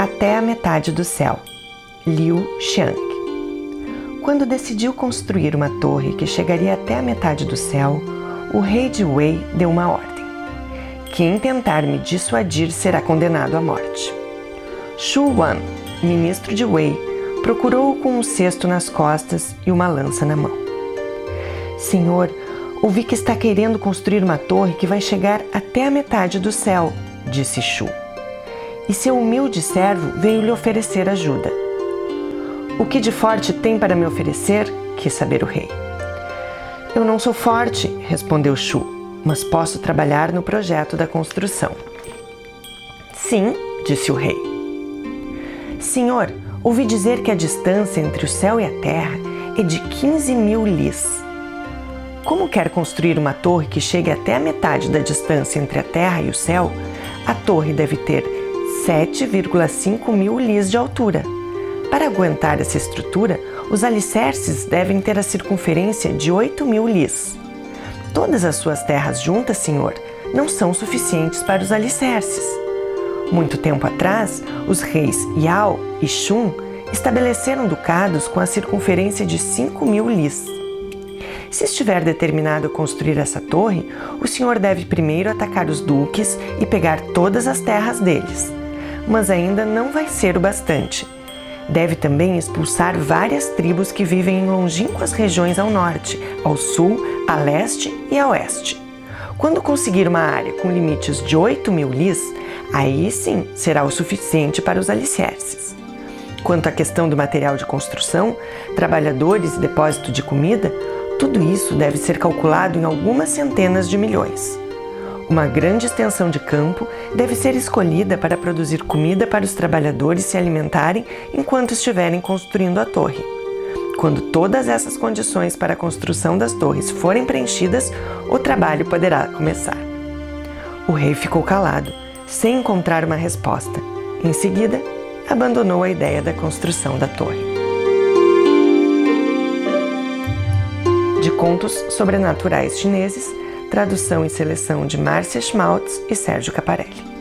até a metade do céu. Liu Xiang. Quando decidiu construir uma torre que chegaria até a metade do céu, o rei de Wei deu uma ordem. Quem tentar me dissuadir será condenado à morte. Shu Wan, ministro de Wei, procurou-o com um cesto nas costas e uma lança na mão. Senhor, ouvi que está querendo construir uma torre que vai chegar até a metade do céu, disse Shu. E seu humilde servo veio lhe oferecer ajuda. O que de forte tem para me oferecer? quis saber o rei. Eu não sou forte, respondeu Shu, mas posso trabalhar no projeto da construção. Sim, disse o rei. Senhor, ouvi dizer que a distância entre o céu e a terra é de 15 mil lis. Como quer construir uma torre que chegue até a metade da distância entre a terra e o céu, a torre deve ter 7,5 mil lis de altura. Para aguentar essa estrutura, os alicerces devem ter a circunferência de 8 mil lis. Todas as suas terras juntas, senhor, não são suficientes para os alicerces. Muito tempo atrás, os reis Yao e Shun estabeleceram ducados com a circunferência de 5 mil lis. Se estiver determinado a construir essa torre, o senhor deve primeiro atacar os duques e pegar todas as terras deles. Mas ainda não vai ser o bastante. Deve também expulsar várias tribos que vivem em longínquas regiões ao norte, ao sul, a leste e a oeste. Quando conseguir uma área com limites de 8 mil lis, Aí sim será o suficiente para os alicerces. Quanto à questão do material de construção, trabalhadores e depósito de comida, tudo isso deve ser calculado em algumas centenas de milhões. Uma grande extensão de campo deve ser escolhida para produzir comida para os trabalhadores se alimentarem enquanto estiverem construindo a torre. Quando todas essas condições para a construção das torres forem preenchidas, o trabalho poderá começar. O rei ficou calado sem encontrar uma resposta. Em seguida, abandonou a ideia da construção da torre. De contos sobrenaturais chineses, tradução e seleção de Márcia Schmaltz e Sérgio Caparelli.